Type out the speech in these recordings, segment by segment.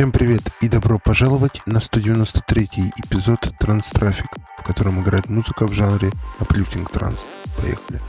Всем привет и добро пожаловать на 193-й эпизод Транс Трафик, в котором играет музыка в жанре Uplifting Транс. Поехали.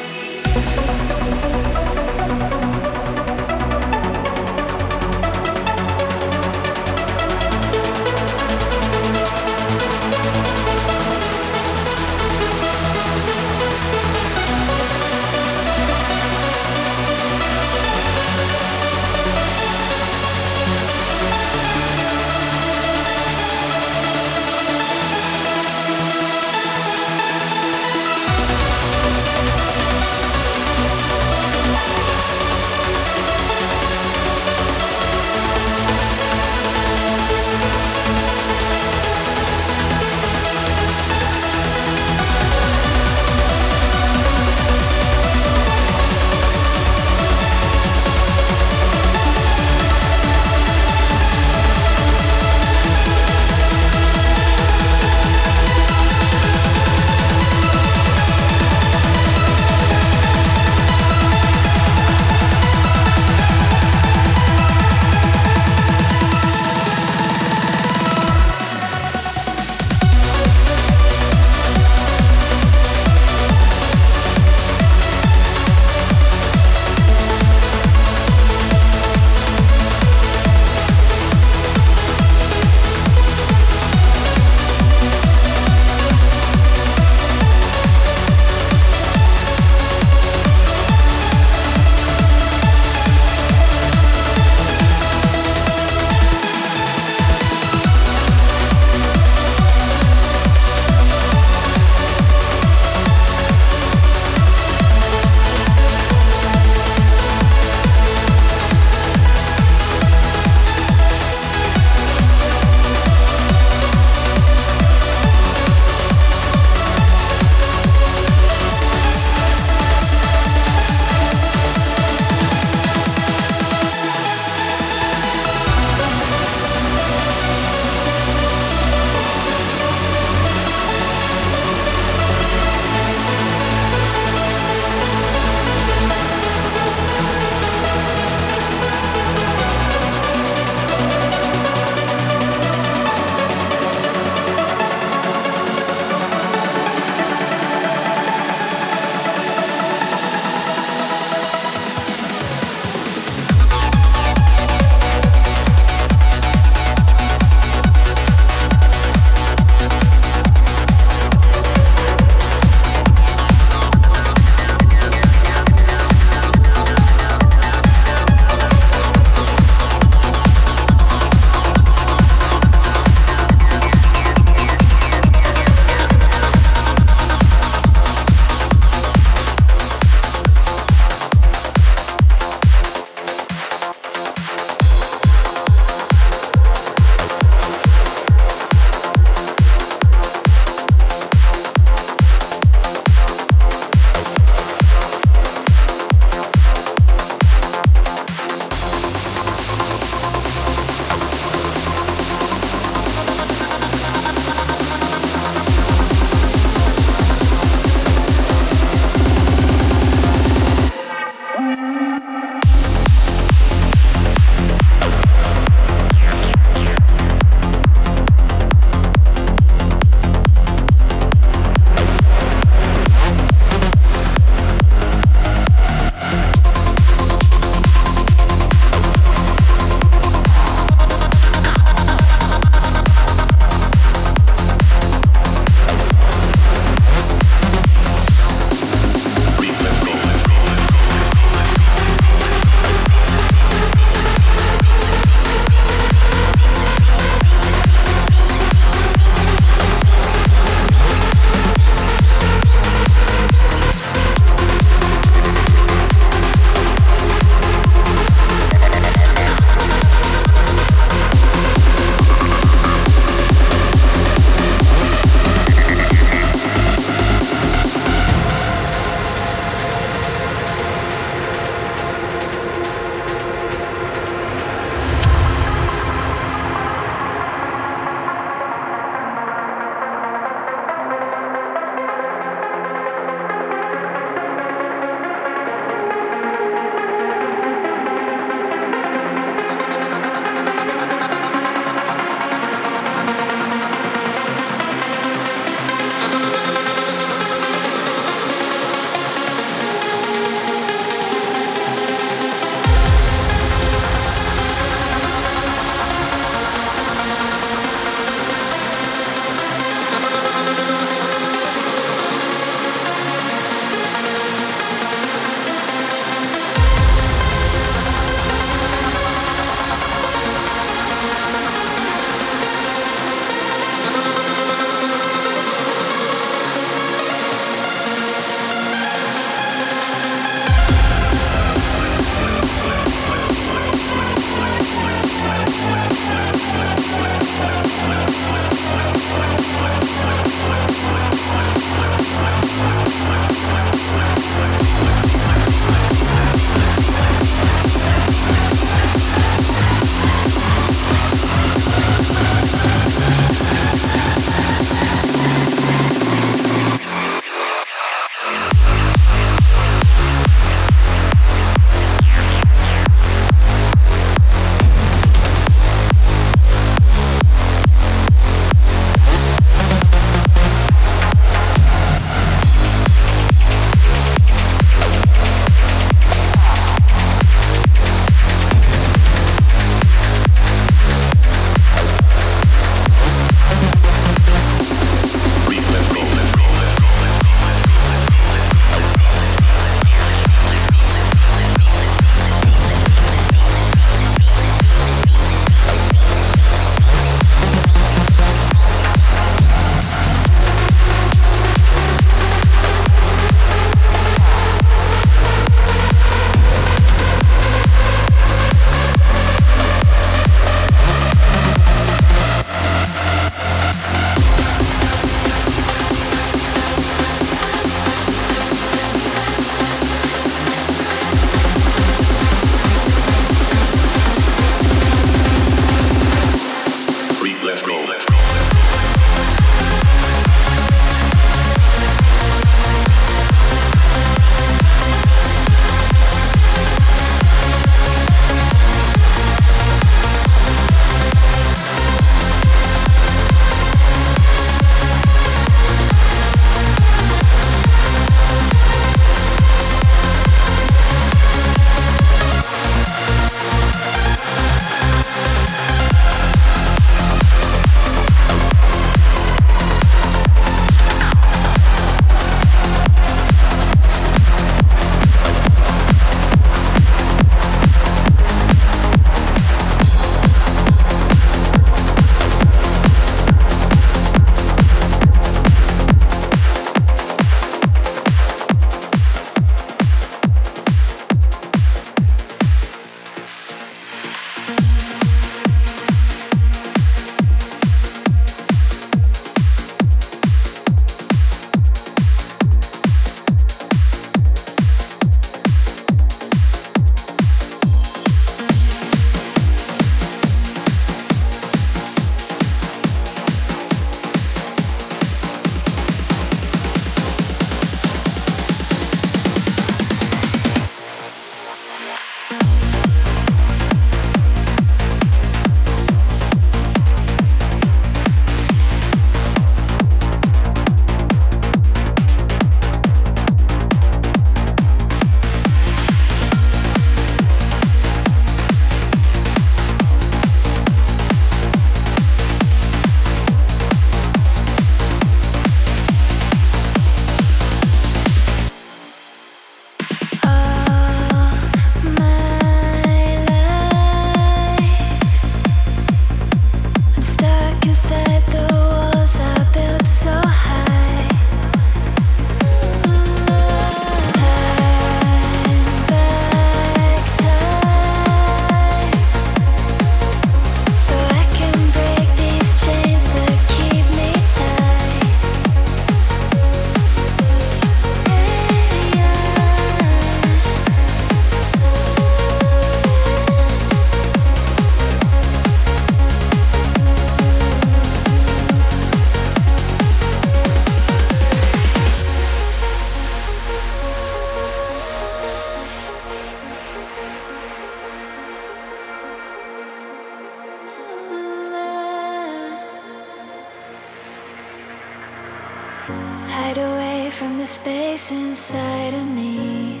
Hide away from the space inside of me.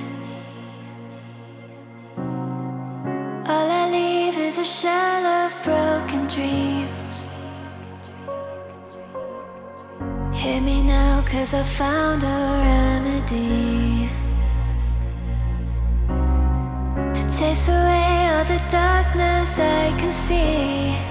All I leave is a shell of broken dreams. Hear me now, cause I found a remedy to chase away all the darkness I can see.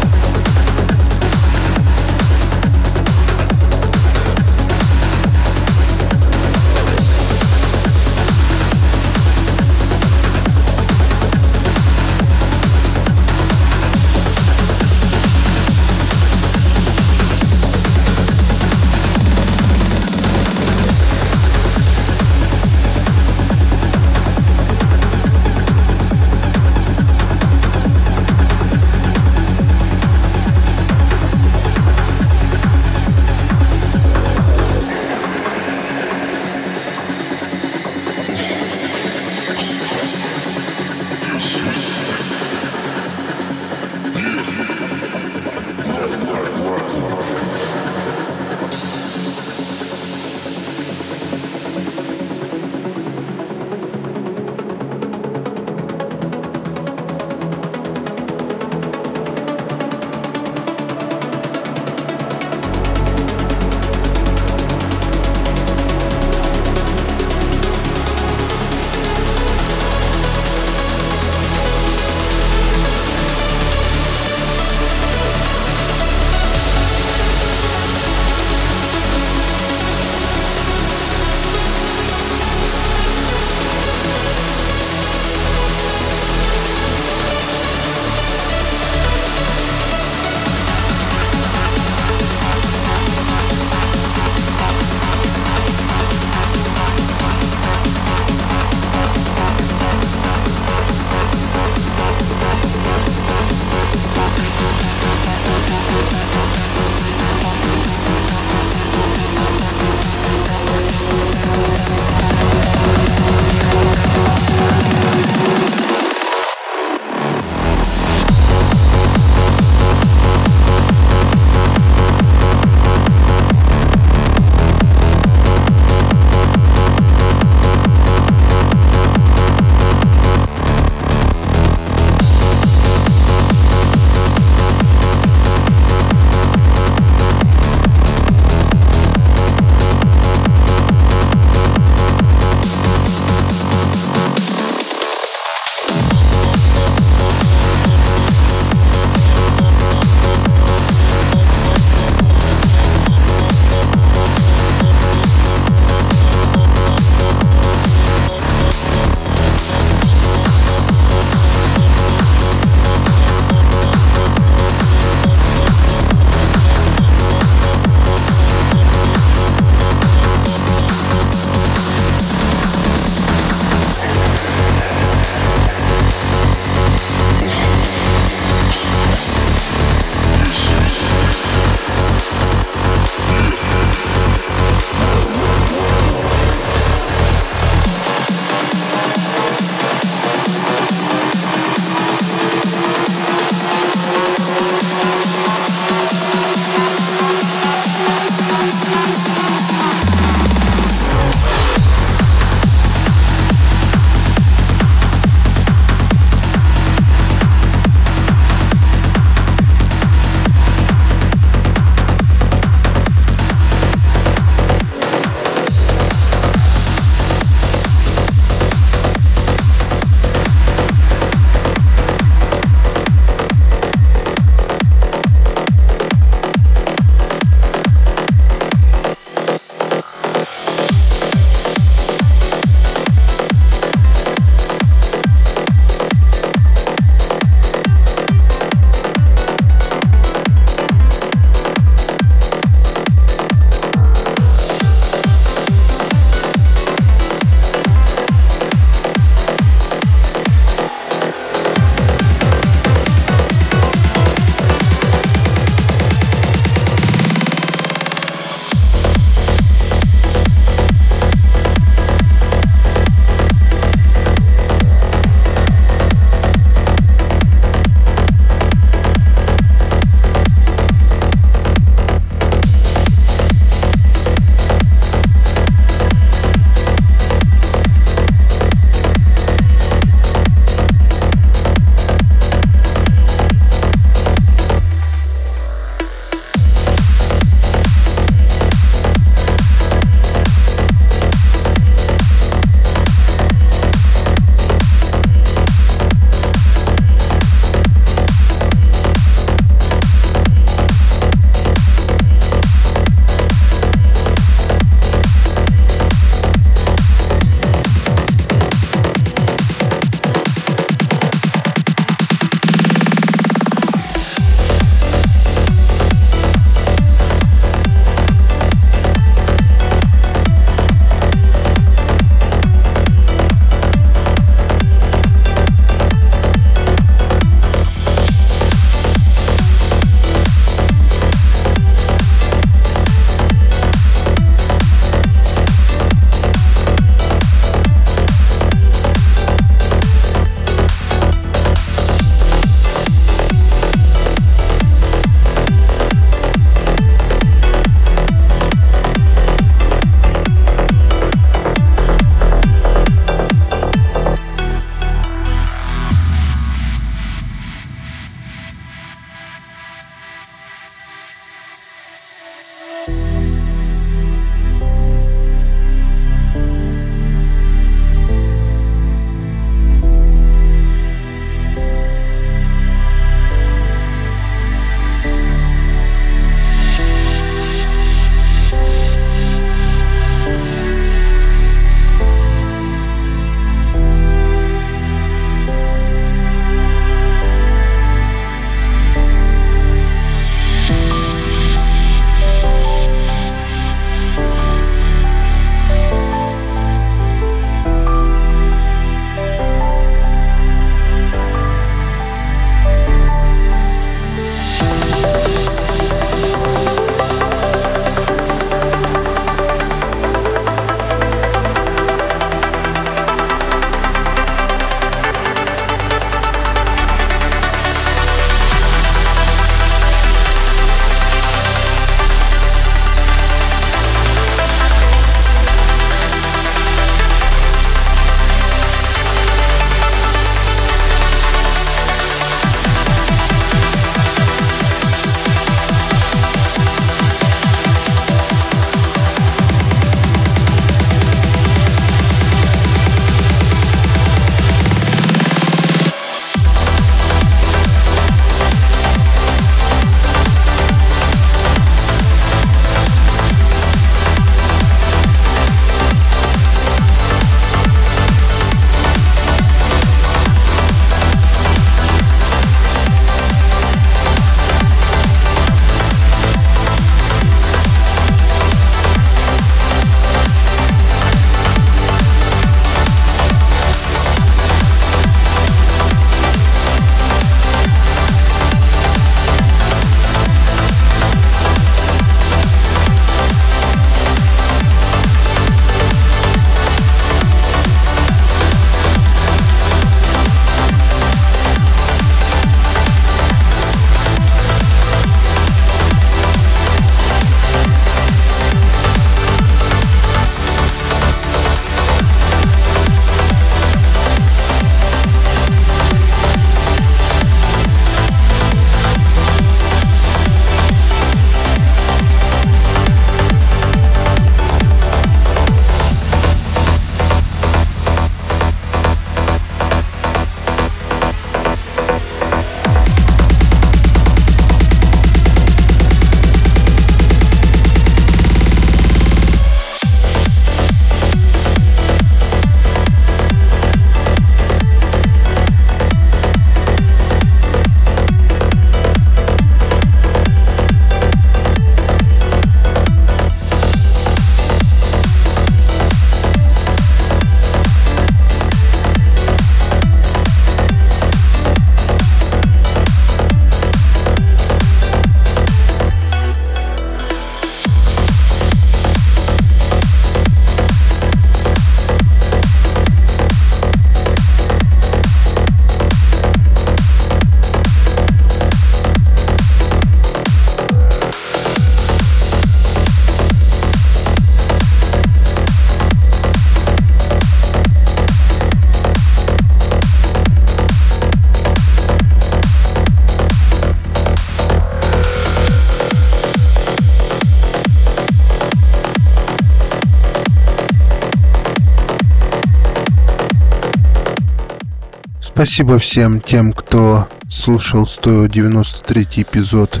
Спасибо всем тем, кто слушал 193 эпизод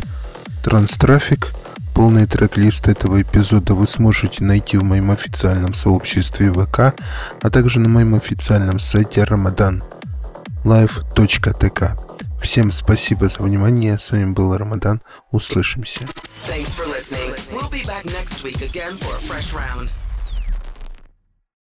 Транстрафик. Полный трек-лист этого эпизода вы сможете найти в моем официальном сообществе ВК, а также на моем официальном сайте ramadanlive.tk. Всем спасибо за внимание. С вами был Рамадан. Услышимся.